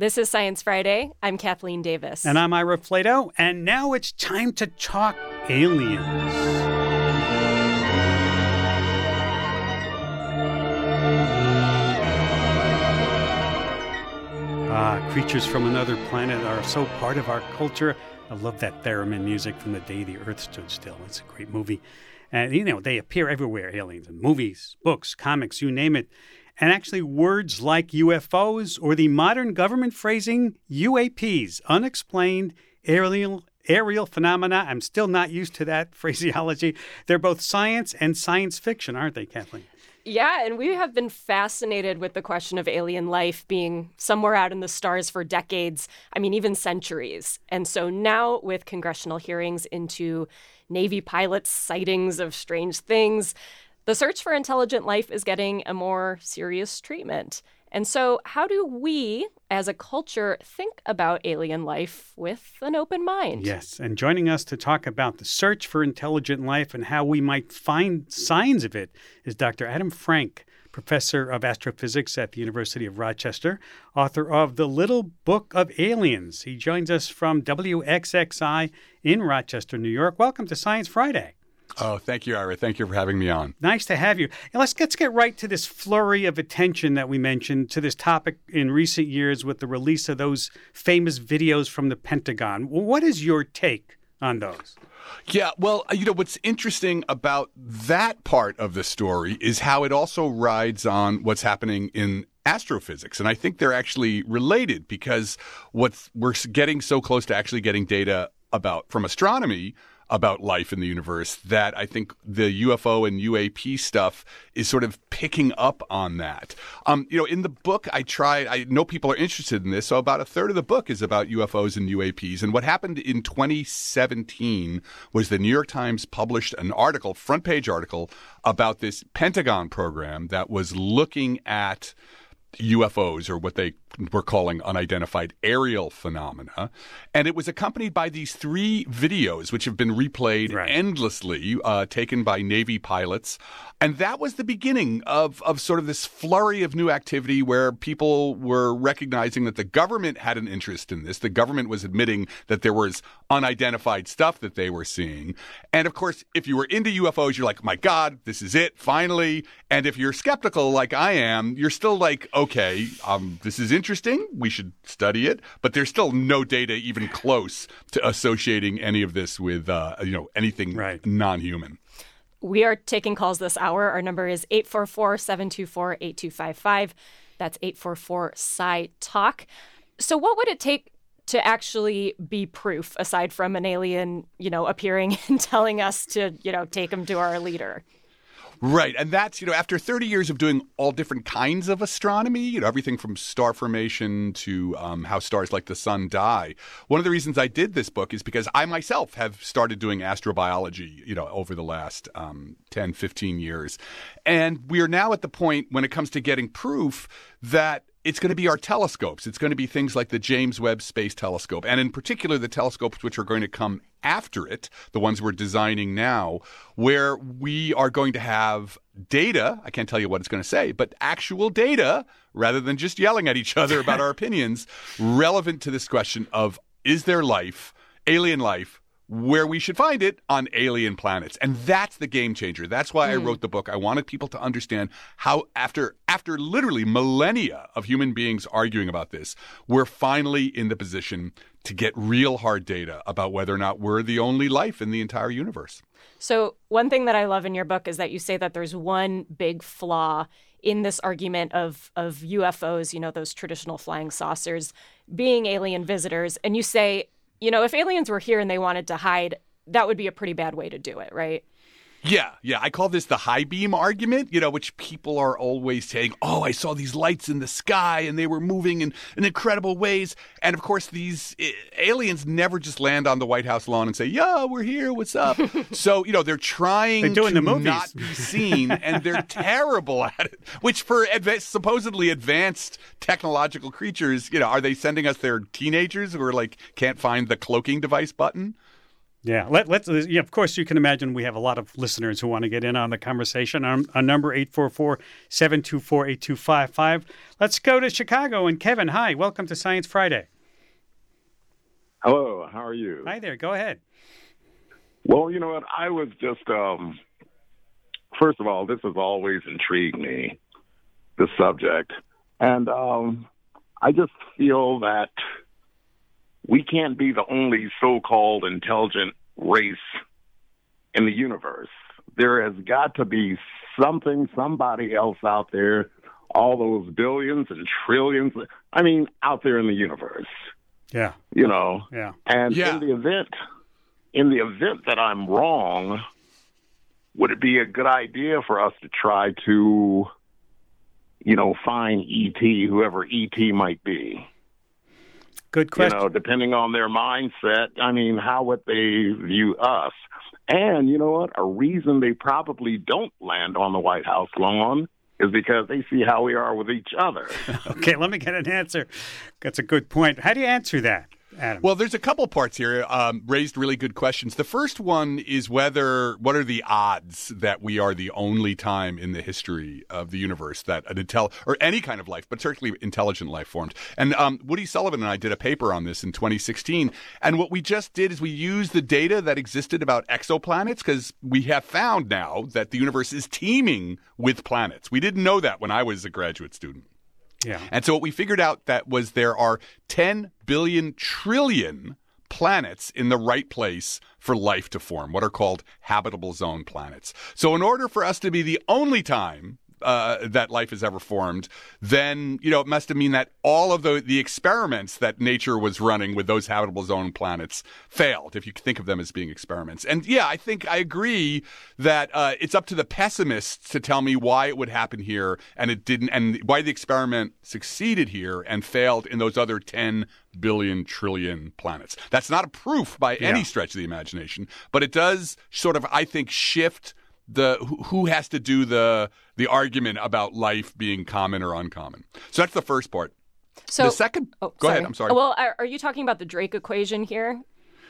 This is Science Friday. I'm Kathleen Davis. And I'm Ira Flatow. And now it's time to talk aliens. Ah, creatures from another planet are so part of our culture. I love that theremin music from the day the Earth stood still. It's a great movie. And, you know, they appear everywhere aliens in movies, books, comics, you name it. And actually, words like UFOs or the modern government phrasing UAPs, unexplained aerial, aerial phenomena. I'm still not used to that phraseology. They're both science and science fiction, aren't they, Kathleen? Yeah, and we have been fascinated with the question of alien life being somewhere out in the stars for decades, I mean, even centuries. And so now, with congressional hearings into Navy pilots' sightings of strange things, the search for intelligent life is getting a more serious treatment. And so, how do we as a culture think about alien life with an open mind? Yes, and joining us to talk about the search for intelligent life and how we might find signs of it is Dr. Adam Frank, professor of astrophysics at the University of Rochester, author of The Little Book of Aliens. He joins us from WXXI in Rochester, New York. Welcome to Science Friday. Oh, thank you, Ira. Thank you for having me on. Nice to have you. And let's let's get right to this flurry of attention that we mentioned to this topic in recent years with the release of those famous videos from the Pentagon. What is your take on those? Yeah, well, uh, you know, what's interesting about that part of the story is how it also rides on what's happening in astrophysics. And I think they're actually related because what's we're getting so close to actually getting data about from astronomy about life in the universe that I think the UFO and UAP stuff is sort of picking up on that. Um, you know, in the book, I tried, I know people are interested in this, so about a third of the book is about UFOs and UAPs. And what happened in 2017 was the New York Times published an article, front page article, about this Pentagon program that was looking at UFOs or what they were calling unidentified aerial phenomena. And it was accompanied by these three videos, which have been replayed right. endlessly, uh, taken by Navy pilots. And that was the beginning of, of sort of this flurry of new activity where people were recognizing that the government had an interest in this. The government was admitting that there was unidentified stuff that they were seeing. And of course, if you were into UFOs, you're like, my God, this is it, finally. And if you're skeptical like I am, you're still like, okay, um, this is interesting. We should study it. But there's still no data even close to associating any of this with, uh, you know, anything right. non-human. We are taking calls this hour. Our number is 844 724 8255. That's 844 Sci Talk. So, what would it take to actually be proof aside from an alien, you know, appearing and telling us to, you know, take him to our leader? Right. And that's, you know, after 30 years of doing all different kinds of astronomy, you know, everything from star formation to um, how stars like the sun die. One of the reasons I did this book is because I myself have started doing astrobiology, you know, over the last um, 10, 15 years. And we are now at the point when it comes to getting proof that it's going to be our telescopes. It's going to be things like the James Webb Space Telescope, and in particular, the telescopes which are going to come after it, the ones we're designing now, where we are going to have data. I can't tell you what it's going to say, but actual data rather than just yelling at each other about our opinions, relevant to this question of is there life, alien life, where we should find it on alien planets. And that's the game changer. That's why mm. I hmm. wrote the book. I wanted people to understand how after after literally millennia of human beings arguing about this, we're finally in the position to get real hard data about whether or not we're the only life in the entire universe. So, one thing that I love in your book is that you say that there's one big flaw in this argument of of UFOs, you know, those traditional flying saucers being alien visitors, and you say you know, if aliens were here and they wanted to hide, that would be a pretty bad way to do it, right? Yeah, yeah. I call this the high beam argument, you know, which people are always saying, oh, I saw these lights in the sky and they were moving in, in incredible ways. And of course, these uh, aliens never just land on the White House lawn and say, yeah, we're here, what's up? so, you know, they're trying they're doing to the movies. not be seen and they're terrible at it, which for adv- supposedly advanced technological creatures, you know, are they sending us their teenagers who are like, can't find the cloaking device button? Yeah, let, let's. Yeah, of course, you can imagine we have a lot of listeners who want to get in on the conversation. Our, our number 844-724-8255. Let's go to Chicago and Kevin. Hi, welcome to Science Friday. Hello, how are you? Hi there. Go ahead. Well, you know what? I was just um, first of all, this has always intrigued me, the subject, and um, I just feel that we can't be the only so-called intelligent race in the universe. There has got to be something, somebody else out there, all those billions and trillions, I mean, out there in the universe. Yeah. You know. Yeah. And Yeah. in the event in the event that I'm wrong, would it be a good idea for us to try to you know, find ET, whoever ET might be? Good question. You know, depending on their mindset, I mean, how would they view us? And you know what? A reason they probably don't land on the White House lawn is because they see how we are with each other. okay, let me get an answer. That's a good point. How do you answer that, Adam? Well, there's a couple parts here. Um, raised really good questions. The first one is whether what are the odds that we are the only time in the history of the universe that an intel or any kind of life, but certainly intelligent life formed. And um, Woody Sullivan and I did a paper on this in 2016. And what we just did is we used the data that existed about exoplanets because we have found now that the universe is teeming with planets. We didn't know that when I was a graduate student. Yeah. And so what we figured out that was there are 10 billion trillion planets in the right place for life to form, what are called habitable zone planets. So in order for us to be the only time uh, that life has ever formed, then you know it must have mean that all of the the experiments that nature was running with those habitable zone planets failed. If you think of them as being experiments, and yeah, I think I agree that uh, it's up to the pessimists to tell me why it would happen here and it didn't, and why the experiment succeeded here and failed in those other ten billion trillion planets. That's not a proof by any stretch of the imagination, but it does sort of, I think, shift the who- has to do the the argument about life being common or uncommon. So that's the first part. So, the second, oh, go ahead. I'm sorry. Well, are, are you talking about the Drake equation here?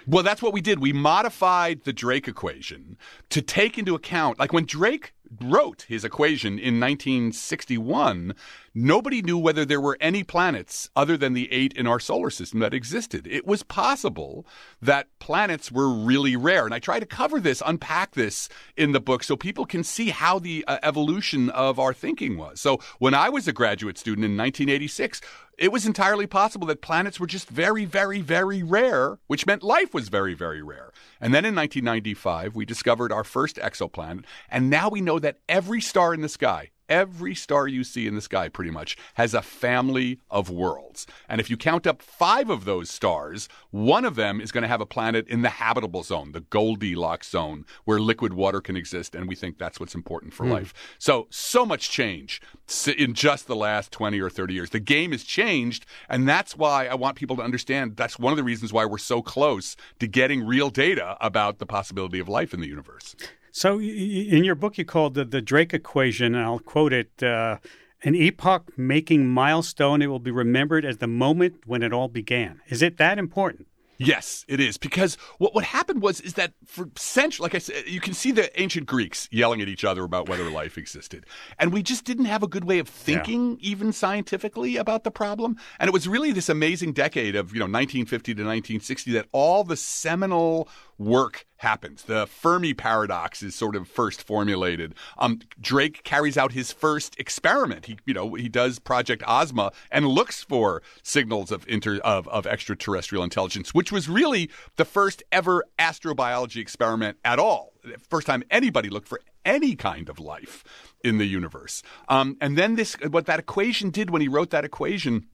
Well, that's what we did. We modified the Drake equation to take into account, like when Drake wrote his equation in 1961, nobody knew whether there were any planets other than the eight in our solar system that existed. It was possible that planets were really rare. And I try to cover this, unpack this in the book so people can see how the uh, evolution of our thinking was. So when I was a graduate student in 1986, it was entirely possible that planets were just very, very, very rare, which meant life was very, very rare. And then in 1995, we discovered our first exoplanet, and now we know that every star in the sky, every star you see in the sky pretty much, has a family of worlds. And if you count up five of those stars, one of them is going to have a planet in the habitable zone, the Goldilocks zone, where liquid water can exist, and we think that's what's important for hmm. life. So, so much change in just the last 20 or 30 years. The game has changed, and that's why I want people to understand that's one of the reasons why we're so close to getting real data about the possibility of life in the universe. So, in your book, you called the, the Drake equation, and I'll quote it uh, an epoch making milestone. It will be remembered as the moment when it all began. Is it that important? Yes, it is because what what happened was is that for centuries, like I said, you can see the ancient Greeks yelling at each other about whether life existed, and we just didn't have a good way of thinking, even scientifically, about the problem. And it was really this amazing decade of you know 1950 to 1960 that all the seminal work happens. The Fermi paradox is sort of first formulated. Um, Drake carries out his first experiment. He, you know, he does Project Ozma and looks for signals of inter of, of extraterrestrial intelligence, which was really the first ever astrobiology experiment at all. First time anybody looked for any kind of life in the universe. Um, and then this, what that equation did when he wrote that equation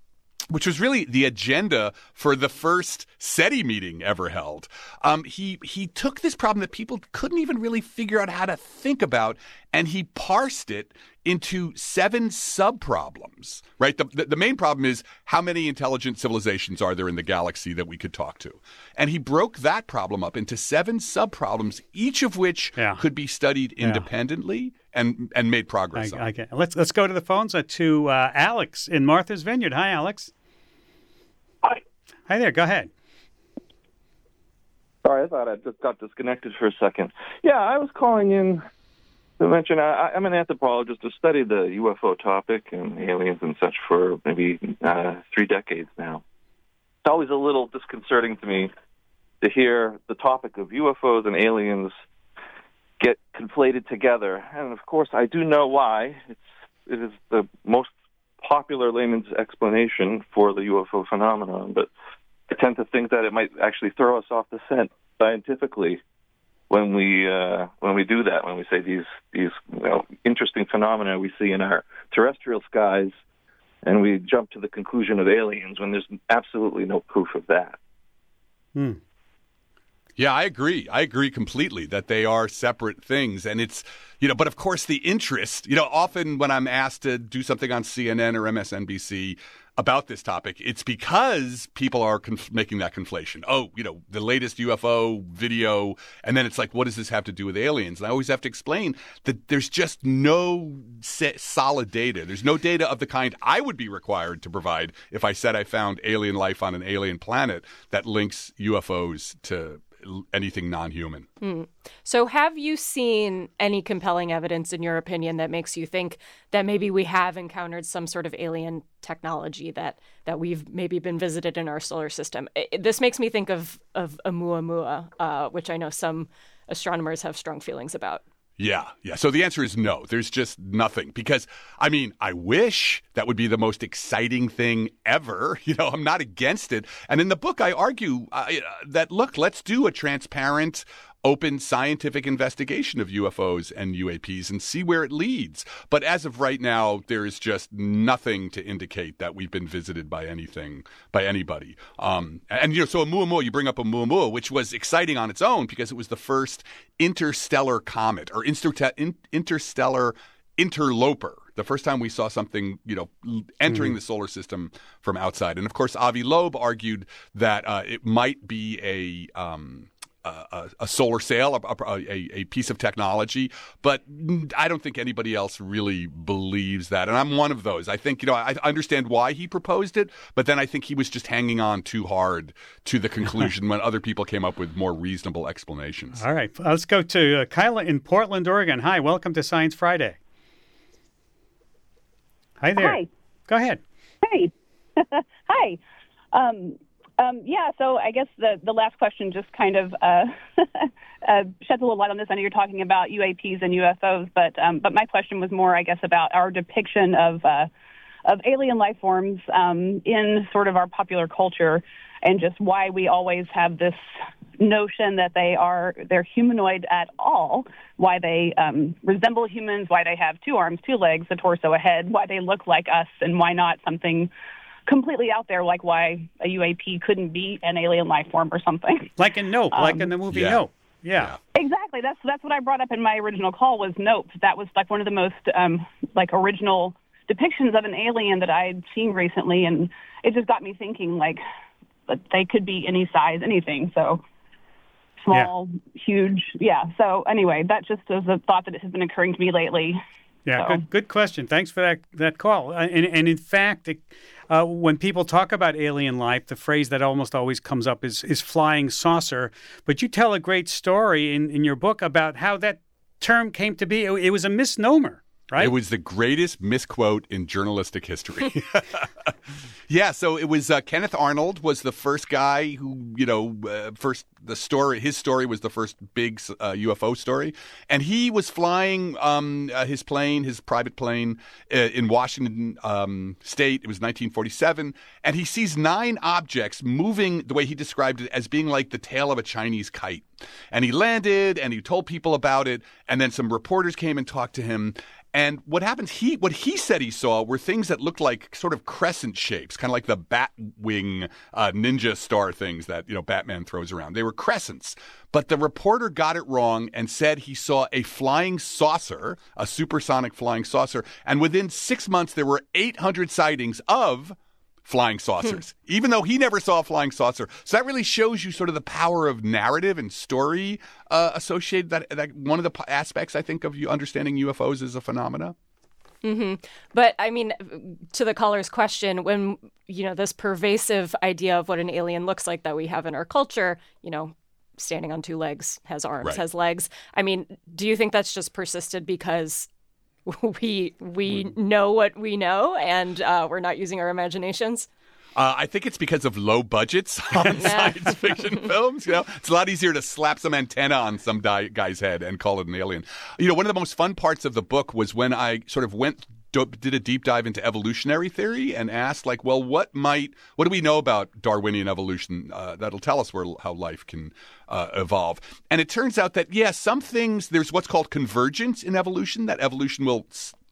which was really the agenda for the first SETI meeting ever held. Um, he he took this problem that people couldn't even really figure out how to think about, and he parsed it into seven subproblems. Right. The, the the main problem is how many intelligent civilizations are there in the galaxy that we could talk to, and he broke that problem up into seven subproblems, each of which Yeah. could be studied independently and and made progress. on. I, I. Let's let's go to the phones uh, to uh, Alex in Martha's Vineyard. Hi, Alex. Hi. Hi there. Go ahead. Sorry, I thought I just got disconnected for a second. Yeah, I was calling in to mention I, I'm an anthropologist. I've studied the UFO topic and aliens and such for maybe uh, three decades now. It's always a little disconcerting to me to hear the topic of UFOs and aliens get conflated together. And of course, I do know why. It's it is the most popular layman's explanation for the UFO phenomenon, but I tend to think that it might actually throw us off the scent scientifically when we uh, when we do that. When we say these these you know, interesting phenomena we see in our terrestrial skies, and we jump to the conclusion of aliens when there's absolutely no proof of that. Hmm. Yeah, I agree. I agree completely that they are separate things. And it's, you know, but of course, the interest, you know, often when I'm asked to do something on CNN or MSNBC about this topic, it's because people are conf- making that conflation. Oh, you know, the latest UFO video. And then it's like, what does this have to do with aliens? And I always have to explain that there's just no solid data. There's no data of the kind I would be required to provide if I said I found alien life on an alien planet that links UFOs to anything non-human. Mm. So, have you seen any compelling evidence, in your opinion, that makes you think that maybe we have encountered some sort of alien technology that that we've maybe been visited in our solar system? It, this makes me think of of Oumuamua, uh, which I know some astronomers have strong feelings about. Yeah, yeah. So the answer is no. There's just nothing because I mean, I wish that would be the most exciting thing ever. You know, I'm not against it. And in the book, I argue uh, that look, let's do a transparent, open scientific investigation of UFOs and UAPs and see where it leads. But as of right now, there is just nothing to indicate that we've been visited by anything, by anybody. Um, and, you know, so Oumuamua, you bring up Oumuamua, which was exciting on its own because it was the first interstellar comet or interstellar interloper the first time we saw something, you know, entering mm. the solar system from outside. And of course, Avi Loeb argued that uh, it might be a um, a, a, solar sail, a, a, a, piece of technology, but I don't think anybody else really believes that. And I'm one of those. I think, you know, I understand why he proposed it, but then I think he was just hanging on too hard to the conclusion when other people came up with more reasonable explanations. All right. Let's go to uh, Kyla in Portland, Oregon. Hi, welcome to Science Friday. Hi there. Hi. Go ahead. Hey. Hi. Um, um, yeah, so I guess the, the last question just kind of uh, uh, sheds a little light on this. I know you're talking about UAPs and UFOs, but um, but my question was more, I guess, about our depiction of uh, of alien life forms um, in sort of our popular culture, and just why we always have this notion that they are they're humanoid at all, why they um, resemble humans, why they have two arms, two legs, a torso, a head, why they look like us, and why not something completely out there, like why a UAP couldn't be an alien life form or something. Like in Nope, um, like in the movie yeah. Nope. Yeah. Exactly. That's that's what I brought up in my original call was Nope. That was like one of the most um, like original depictions of an alien that I'd seen recently, and it just got me thinking like that they could be any size, anything. So small, yeah. huge, yeah. So anyway, that just is a thought that has been occurring to me lately. Yeah, so. good, good question. Thanks for that that call. Uh, and, and in fact, it, uh, when people talk about alien life, the phrase that almost always comes up is is flying saucer. But you tell a great story in, in your book about how that term came to be. It, it was a misnomer. Right? It was the greatest misquote in journalistic history. yeah, so it was uh, Kenneth Arnold was the first guy who, you know, uh, first the story his story was the first big uh, UFO story, and he was flying um, uh, his plane, his private plane uh, in Washington um, State. It was 1947, and he sees nine objects moving the way he described it as being like the tail of a Chinese kite. And he landed, and he told people about it, and then some reporters came and talked to him, and what happens? He what he said he saw were things that looked like sort of crescent shapes, kind of like the bat wing uh, ninja star things that you know Batman throws around. They were crescents. But the reporter got it wrong and said he saw a flying saucer, a supersonic flying saucer, and within six months there were 800 sightings of flying saucers, hmm. even though he never saw a flying saucer. So that really shows you sort of the power of narrative and story uh, associated. That, that one of the aspects I think of you understanding UFOs as a phenomena. Mm-hmm. But I mean, to the caller's question, when you know this pervasive idea of what an alien looks like that we have in our culture, you know, standing on two legs, has arms, Right. has legs. I mean, do you think that's just persisted because we we know what we know and uh, we're not using our imaginations? Uh, I think it's because of low budgets on science fiction films. You know, it's a lot easier to slap some antenna on some di- guy's head and call it an alien. You know, one of the most fun parts of the book was when I sort of went did a deep dive into evolutionary theory and asked like well what might what do we know about darwinian evolution uh, that'll tell us where how life can uh, evolve? And it turns out that yeah some things there's what's called convergence in evolution that evolution will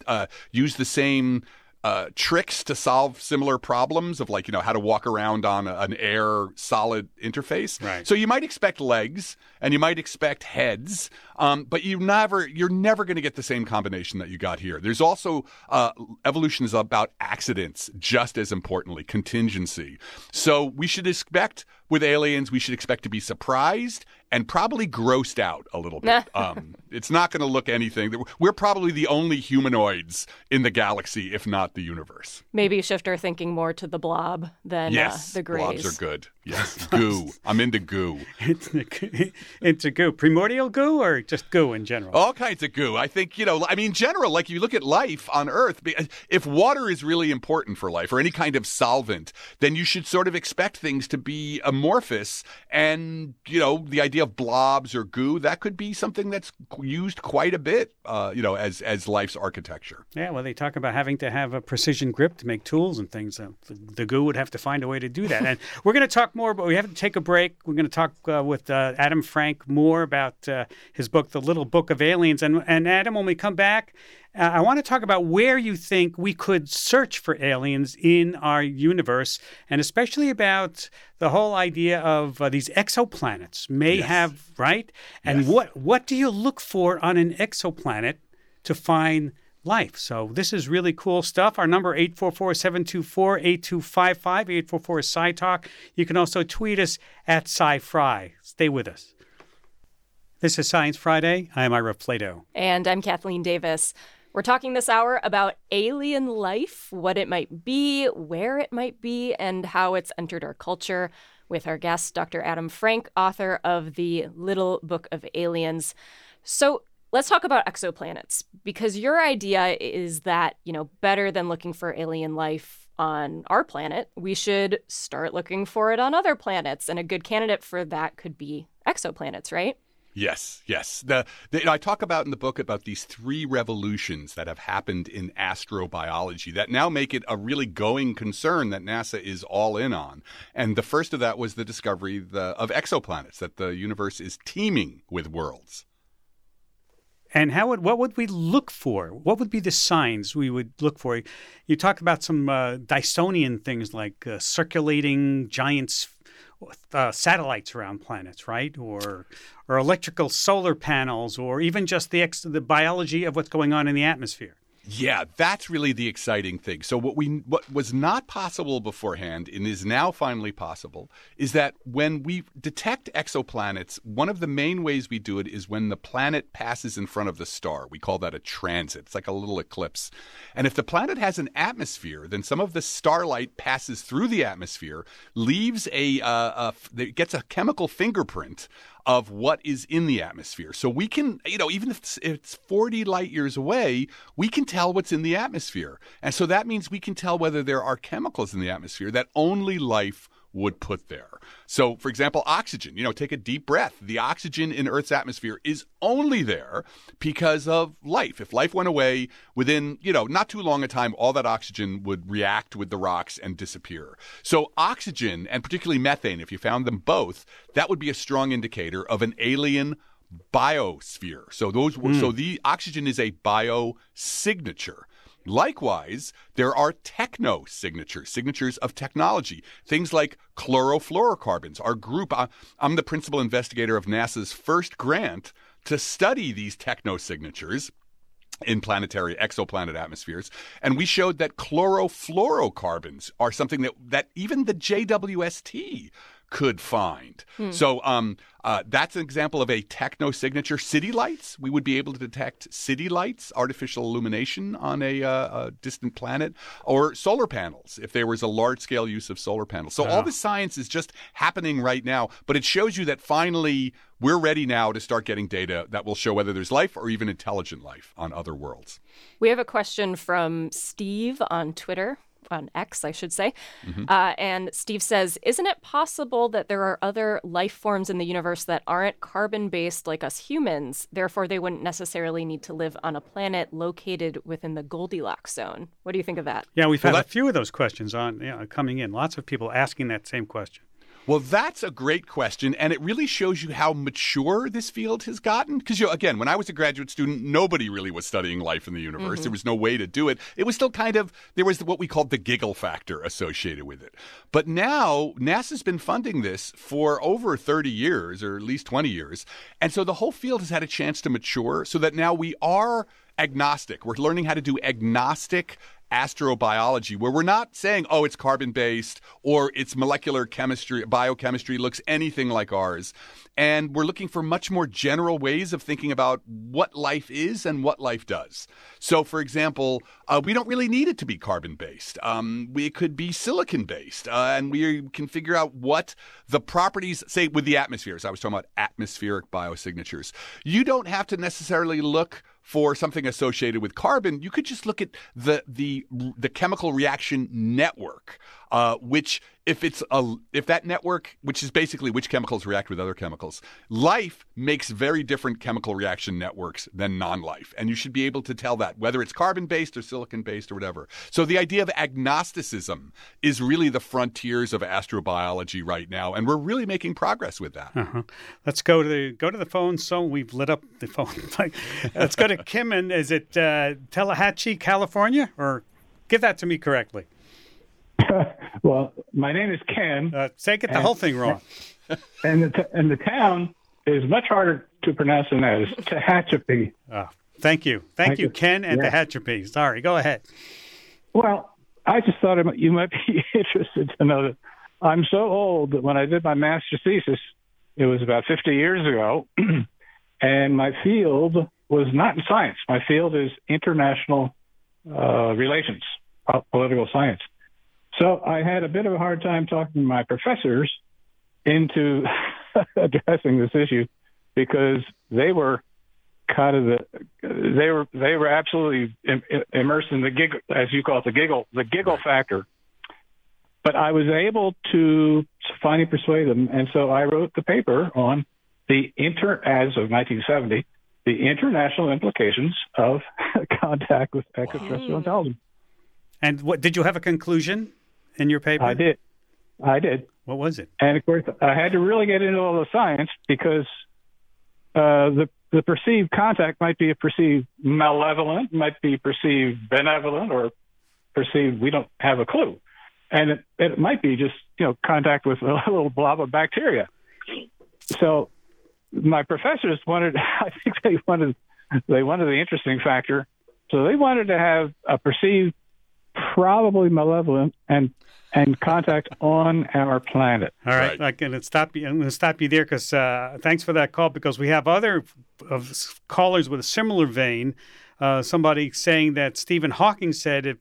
uh, use the same uh, tricks to solve similar problems of like you know how to walk around on a, an air solid interface. Right. So you might expect legs and you might expect heads, um, but you never you're never going to get the same combination that you got here. There's also uh, evolution is about accidents just as importantly contingency. So we should expect with aliens we should expect to be surprised and probably grossed out a little bit. um, it's not going to look anything. We're probably the only humanoids in the galaxy, if not the universe. Maybe Shifter thinking more to the blob than Yes, uh, the Greys. blobs are good. Yes, goo. I'm into goo. It's a, goo. Primordial goo or just goo in general? All kinds of goo. I think, you know, I mean, general, like you look at life on Earth, if water is really important for life or any kind of solvent, then you should sort of expect things to be amorphous. And, you know, the idea of blobs or goo, that could be something that's used quite a bit, uh, you know, as, as life's architecture. Yeah, well, they talk about having to have a precision grip to make tools and things. Uh, the, the goo would have to find a way to do that. And we're going to talk more, but we have to take a break. We're going to talk uh, with uh, Adam Frank more about uh, his book, The Little Book of Aliens. And, and Adam, when we come back, I want to talk about where you think we could search for aliens in our universe, and especially about the whole idea of uh, these exoplanets may Yes. have, right? And Yes. what, what do you look for on an exoplanet to find life. So this is really cool stuff. Our number 844-724-8255, 844 Sci Talk. You can also tweet us at SciFri. Stay with us. This is Science Friday. I'm Ira Flatow. And I'm Kathleen Davis. We're talking this hour about alien life, what it might be, where it might be, and how it's entered our culture with our guest, Dr. Adam Frank, author of The Little Book of Aliens. So let's talk about exoplanets because your idea is that, you know, better than looking for alien life on our planet, we should start looking for it on other planets. And a good candidate for that could be exoplanets, right? Yes, yes. The, the, I talk about in the book about these three revolutions that have happened in astrobiology that now make it a really going concern that NASA is all in on. And the first of that was the discovery the, of exoplanets, that the universe is teeming with worlds. And how would what would we look for? What would be the signs we would look for? You talk about some uh, Dysonian things like uh, circulating giants, uh, satellites around planets, right? Or or electrical solar panels, or even just the ex- the biology of what's going on in the atmosphere. Yeah, that's really the exciting thing. So what we what was not possible beforehand and is now finally possible is that when we detect exoplanets, one of the main ways we do it is when the planet passes in front of the star. We call that a transit. It's like a little eclipse. And if the planet has an atmosphere, then some of the starlight passes through the atmosphere, leaves a, uh, a gets a chemical fingerprint of what is in the atmosphere. So we can, you know, even if it's, 40 light years away, we can tell what's in the atmosphere. And so that means we can tell whether there are chemicals in the atmosphere that only life would put there. So, for example, oxygen, you know, take a deep breath. The oxygen in Earth's atmosphere is only there because of life. If life went away within, you know, not too long a time, all that oxygen would react with the rocks and disappear. So, oxygen and particularly methane, if you found them both, that would be a strong indicator of an alien biosphere. So those were so the oxygen is a biosignature. Likewise, there are techno signatures, signatures of technology. Things like chlorofluorocarbons. Our group, I'm the principal investigator of NASA's first grant to study these techno signatures in planetary exoplanet atmospheres. And we showed that chlorofluorocarbons are something that, that even the JWST could find. So um, uh, that's an example of a techno signature. City lights, we would be able to detect city lights, artificial illumination on a, uh, a distant planet, or solar panels if there was a large scale use of solar panels. So all this science is just happening right now, but it shows you that finally we're ready now to start getting data that will show whether there's life or even intelligent life on other worlds. We have a question from Steve on Twitter, on X, I should say. Uh, and Steve says Isn't it possible that there are other life forms in the universe that aren't carbon based like us humans? Therefore, they wouldn't necessarily need to live on a planet located within the Goldilocks zone. What do you think of that? Yeah, we've Well, had that- a few of those questions on you know, coming in. Lots of people asking that same question. Well, that's a great question, and it really shows you how mature this field has gotten. Because, you know, again, when I was a graduate student, nobody really was studying life in the universe. Mm-hmm. There was no way to do it. It was still kind of there was what we called the giggle factor associated with it. But now NASA's been funding this for over 30 years, or at least 20 years, and so the whole field has had a chance to mature, so that now we are agnostic. We're learning how to do agnostic astrobiology where we're not saying oh it's carbon based or it's molecular chemistry biochemistry looks anything like ours. And we're looking for much more general ways of thinking about what life is and what life does. So for example uh, we don't really need it to be carbon based um, could be silicon based uh, and we can figure out what the properties say with the atmospheres i was talking about atmospheric biosignatures. You don't have to necessarily look for something associated with carbon, you could just look at the the the chemical reaction network, uh, which if it's a if that network, which is basically which chemicals react with other chemicals, life makes very different chemical reaction networks than non-life, and you should be able to tell that whether it's carbon based or silicon based or whatever. So the idea of agnosticism is really the frontiers of astrobiology right now, and we're really making progress with that. Uh-huh. Let's go to the go to the phone. So we've lit up the phone. Let's go to kim and Is it uh, Tallahatchie, California, or give that to me correctly? Well, my name is Ken, Uh, say get the whole thing wrong. and the t- and the town is much harder to pronounce than that. It's Tehachapi. Uh, thank you, thank, you. Ken and Yeah. the Hatcherby. Sorry, go ahead. Well, I just thought it you might be interested to know that I'm so old that when I did my master's thesis, it was about 50 years ago, and my field was not in science. My field is international uh, relations, political science. So I had a bit of a hard time talking to my professors into addressing this issue because they were kind of the they were they were absolutely Im- immersed in the giggle as you call it the giggle the giggle factor. But i was able to finally persuade them and so i wrote the paper on the inter as of 1970 the international implications of contact with extraterrestrial intelligence. And what did you have a conclusion in your paper? i did i did What was it? And of course, I had to really get into all the science because uh, the the perceived contact might be a perceived malevolent, might be perceived benevolent, or perceived we don't have a clue, and it, it might be just you know contact with a little blob of bacteria. So my professors wanted, I think they wanted they wanted the interesting factor, so they wanted to have a perceived probably malevolent and and contact on our planet. All right, Right. I'm going to stop you. I'm going to stop you there because uh, thanks for that call. Because we have other of callers with a similar vein. Uh, somebody saying that Stephen Hawking said if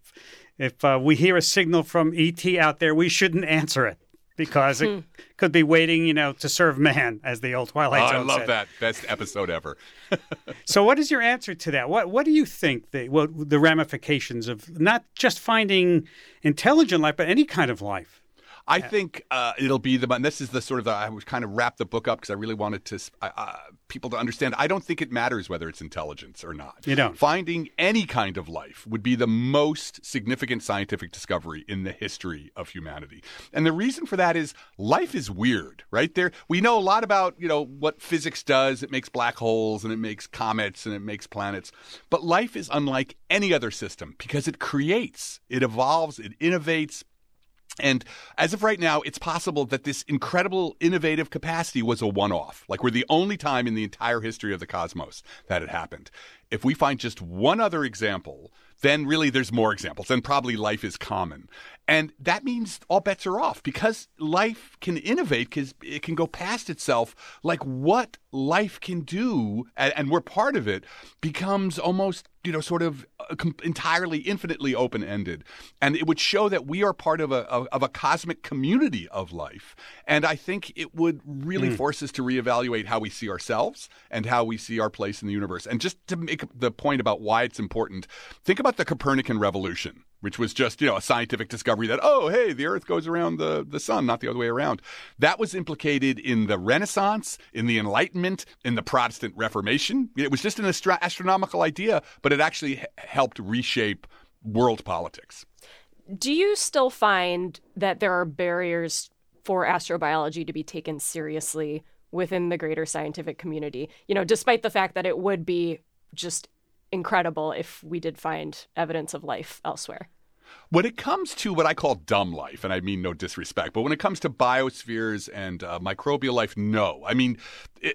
if uh, we hear a signal from ET out there, we shouldn't answer it because it hmm. could be waiting, you know, to serve man, as the old Twilight Zone. Oh, I love said. that. Best episode ever. So, what is your answer to that? What What do you think the what the ramifications of not just finding intelligent life, but any kind of life? I think uh, it'll be the. And this is the sort of the. I was kind of wrap the book up because I really wanted to uh, uh, people to understand. I don't think it matters whether it's intelligence or not. You don't? Finding any kind of life would be the most significant scientific discovery in the history of humanity. And the reason for that is life is weird, right? There, we know a lot about you know what physics does. It makes black holes and it makes comets and it makes planets. But life is unlike any other system because it creates, it evolves, it innovates. And as of right now, it's possible that this incredible innovative capacity was a one off. Like we're the only time in the entire history of the cosmos that it happened. If we find just one other example, then really there's more examples, and probably life is common. And that means all bets are off because life can innovate because it can go past itself. Like what life can do, and, and we're part of it, becomes almost you know, sort of uh, entirely, infinitely open ended. And it would show that we are part of a, of a cosmic community of life. And I think it would really mm. force us to reevaluate how we see ourselves and how we see our place in the universe. And just to make the point about why it's important, think about the Copernican revolution which was just you know a scientific discovery that oh hey the earth goes around the, the sun not the other way around. That was implicated in the renaissance in the enlightenment in the protestant reformation. It was just an astro- astronomical idea but it actually h- helped reshape world politics. Do you still find that there are barriers for astrobiology to be taken seriously within the greater scientific community? You know despite the fact that it would be just incredible if we did find evidence of life elsewhere. When it comes to what I call dumb life, and I mean no disrespect, but when it comes to biospheres and uh, microbial life, no. I mean,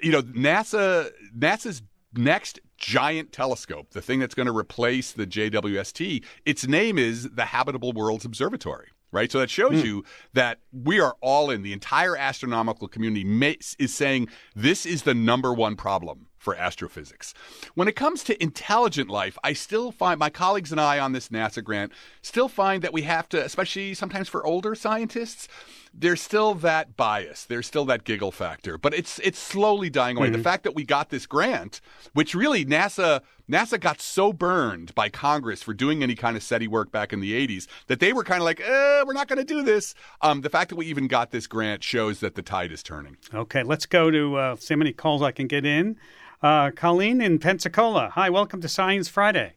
you know, NASA NASA's next giant telescope, the thing that's going to replace the JWST, its name is the Habitable Worlds Observatory right? So that shows mm. you that we are all in the entire astronomical community is saying this is the number one problem for astrophysics. When it comes to intelligent life, I still find my colleagues and I on this NASA grant still find that we have to, especially sometimes for older scientists, there's still that bias. There's still that giggle factor, but it's it's slowly dying away. Mm-hmm. The fact that we got this grant, which really NASA NASA got so burned by Congress for doing any kind of SETI work back in the 80s that they were kind of like, eh, we're not going to do this. Um, the fact that we even got this grant shows that the tide is turning. Okay, let's go to uh, see how many calls I can get in. Uh, Colleen in Pensacola. Hi, welcome to Science Friday.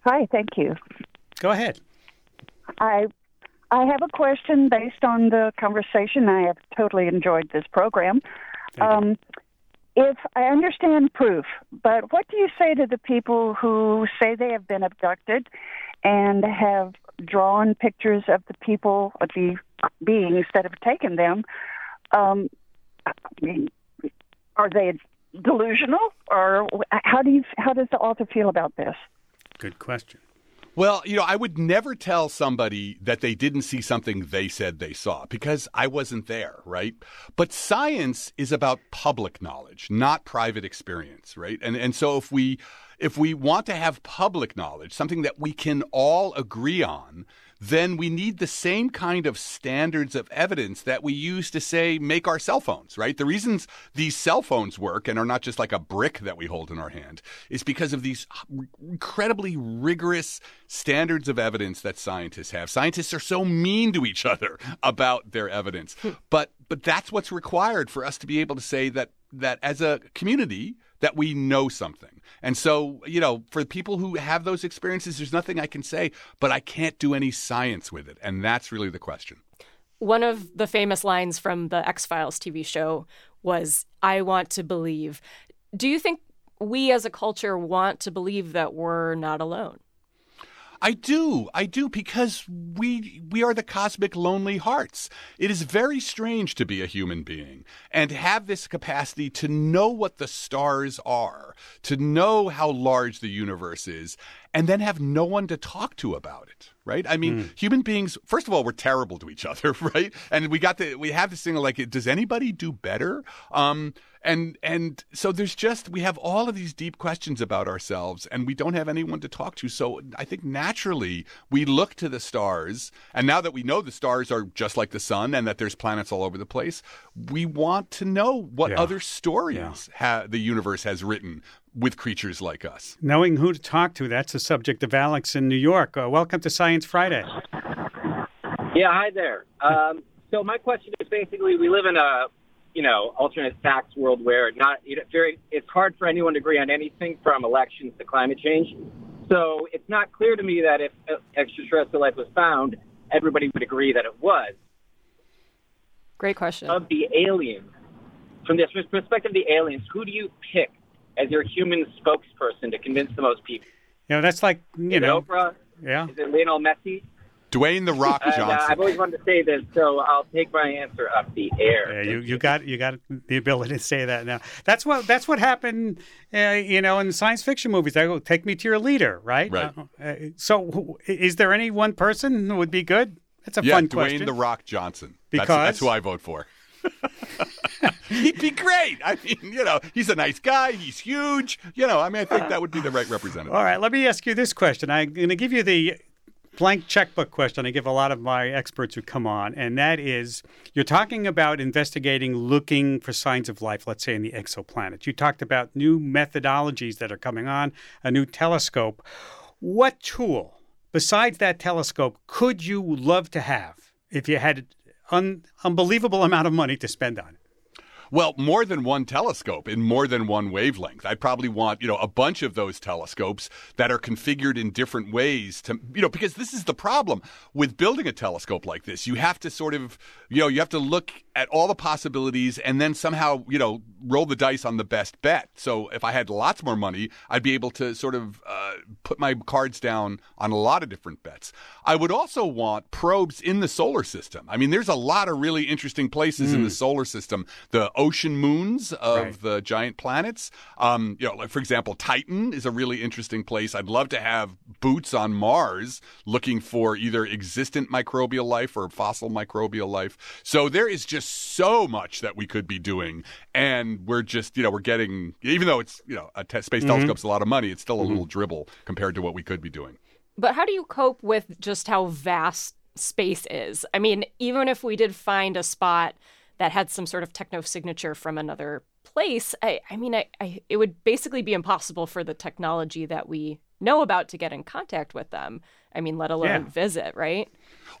Hi, thank you. Go ahead. I I have a question based on the conversation. I have totally enjoyed this program. Um, if I understand proof, but what do you say to the people who say they have been abducted and have drawn pictures of the people, of the beings that have taken them? Um, I mean, are they delusional, or how do you how does the author feel about this? Good question. Well, you know, I would never tell somebody that they didn't see something they said they saw because I wasn't there, right? But science is about public knowledge, not private experience, right? And and so if we if we want to have public knowledge, something that we can all agree on, then we need the same kind of standards of evidence that we use to say make our cell phones, right? The reasons these cell phones work and are not just like a brick that we hold in our hand is because of these incredibly rigorous standards of evidence that scientists have. Scientists are so mean to each other about their evidence. Hmm. but but that's what's required for us to be able to say that that as a community that we know something. And so, you know, for people who have those experiences, there's nothing I can say, but I can't do any science with it. And that's really the question. One of the famous lines from the X Files TV show was, I want to believe. Do you think we as a culture want to believe that we're not alone? I do. I do because we we are the cosmic lonely hearts. It is very strange to be a human being and have this capacity to know what the stars are, to know how large the universe is, and then have no one to talk to about it right i mean mm. human beings first of all we're terrible to each other right and we got the we have this thing like does anybody do better um and and so there's just we have all of these deep questions about ourselves and we don't have anyone to talk to. So i think naturally we look to the stars. And now that we know the stars are just like the sun and that there's planets all over the place we want to know what yeah. other stories yeah. ha- the universe has written with creatures like us. Knowing who to talk to that's the subject of alex in new york. Uh, welcome to science friday. Yeah hi there. Um, so my question is basically we live in a you know, alternate facts world where not you very it's hard for anyone to agree on anything from elections to climate change. So it's not clear to me that if uh, extraterrestrial life was found, everybody would agree that it was. Great question. Of the aliens, from the perspective of the aliens, who do you pick as your human spokesperson to convince the most people? You know, that's like you is know, Oprah. Yeah. Is it Lionel Messi? Dwayne the Rock And, uh, Johnson. I've always wanted to say this, so I'll take my answer up the air. Yeah, you, you got you got the ability to say that now. That's what that's what happened, uh, you know, in science fiction movies. They go, "Take me to your leader," right? Right. Uh, uh, so, who- is there any one person who would be good? That's a yeah, fun Dwayne question. the Rock Johnson. Because? that's, that's who I vote for. He'd be great. I mean, you know, he's a nice guy. He's huge. You know, I mean, I think that would be the right representative. All right, let me ask you this question. I'm going to give you the blank checkbook question I give a lot of my experts who come on, and that is you're talking about investigating, looking for signs of life, let's say in the exoplanet. You talked about new methodologies that are coming on, a new telescope. What tool, besides that telescope, could you love to have if you had an unbelievable amount of money to spend on it? Well, more than one telescope in more than one wavelength. I'd probably want, you know, a bunch of those telescopes that are configured in different ways to, you know, because this is the problem with building a telescope like this. You have to sort of, you know, you have to look at all the possibilities and then somehow, you know, roll the dice on the best bet. So if I had lots more money, I'd be able to sort of uh, put my cards down on a lot of different bets. I would also want probes in the solar system. I mean, there's a lot of really interesting places in the solar system. The ocean moons of Right. the giant planets. Um, you know, like for example, Titan is a really interesting place. I'd love to have boots on Mars looking for either existent microbial life or fossil microbial life. So there is just so much that we could be doing, and we're just you know we're getting even though it's you know a te- space telescope's a lot of money, it's still a little dribble compared to what we could be doing. But how do you cope with just how vast space is? I mean, even if we did find a spot that had some sort of techno signature from another place, I, I mean, I, I, it would basically be impossible for the technology that we know about to get in contact with them. I mean, let alone Yeah. visit, right?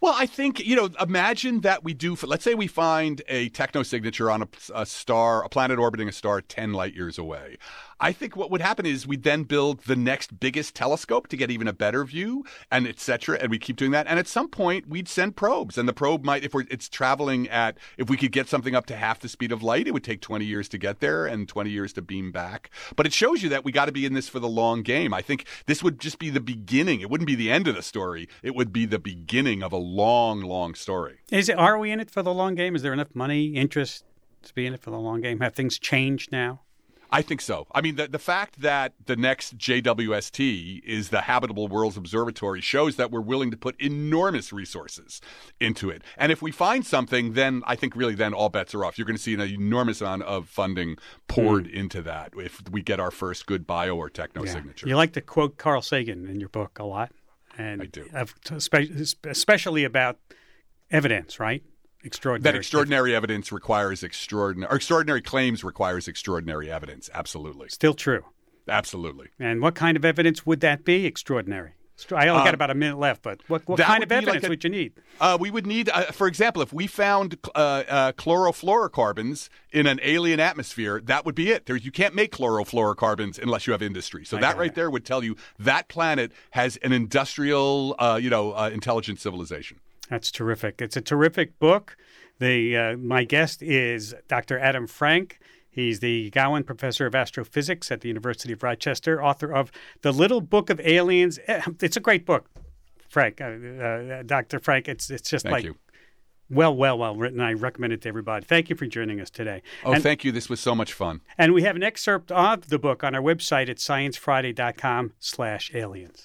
Well, I think, you know, imagine that we do, let's say we find a techno signature on a, a star, a planet orbiting a star 10 light years away. I think what would happen is we then build the next biggest telescope to get even a better view and et cetera. And we keep doing that. And at some point we'd send probes and the probe might, if we're, it's traveling at, if we could get something up to half the speed of light, it would take 20 years to get there and 20 years to beam back. But it shows you that we got to be in this for the long game. I think this would just be the beginning. It wouldn't be the end of the story. It would be the beginning of a long, long story. Is it? Are we in it for the long game? Is there enough money, interest to be in it for the long game? Have things changed now? I think so. I mean, the, the fact that the next JWST is the Habitable Worlds Observatory shows that we're willing to put enormous resources into it. And if we find something, then I think really then all bets are off. You're going to see an enormous amount of funding poured hmm. into that if we get our first good bio or techno signature. You like to quote Carl Sagan in your book a lot, and I do. especially about evidence, right? Extraordinary. that extraordinary evidence requires extraordinary, or extraordinary claims requires extraordinary evidence. Absolutely. Still true. Absolutely. And what kind of evidence would that be? Extraordinary. I only got Um, about a minute left, but what, what kind of be like evidence a- would you need? Uh, we would need, uh, for example, if we found uh, uh, chlorofluorocarbons in an alien atmosphere, that would be it. There, you can't make chlorofluorocarbons unless you have industry. So I that right it. there would tell you that planet has an industrial, uh, you know, uh, intelligent civilization. That's terrific. It's a terrific book. The uh, my guest is Dr. Adam Frank. He's the Gowen Professor of Astrophysics at the University of Rochester, author of The Little Book of Aliens. Eh, It's a great book, Frank. Uh, uh, Dr. Frank, it's it's just Thank like you. well, well, well written. I recommend it to everybody. Thank you for joining us today. Oh, and, thank you. This was so much fun. and we have an excerpt of the book on our website at sciencefriday.com slash aliens.